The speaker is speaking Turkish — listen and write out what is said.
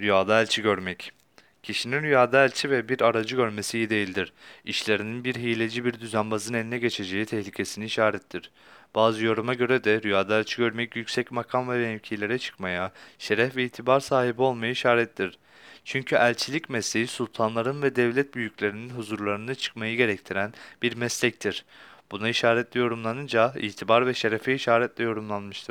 Rüyada elçi görmek. Kişinin rüyada elçi ve bir aracı görmesi iyi değildir. İşlerinin bir hileci bir düzenbazın eline geçeceği tehlikesini işarettir. Bazı yoruma göre de rüyada elçi görmek yüksek makam ve mevkilere çıkmaya, şeref ve itibar sahibi olmaya işarettir. Çünkü elçilik mesleği sultanların ve devlet büyüklerinin huzurlarına çıkmayı gerektiren bir meslektir. Buna işaretli yorumlanınca itibar ve şerefe işaretle yorumlanmıştır.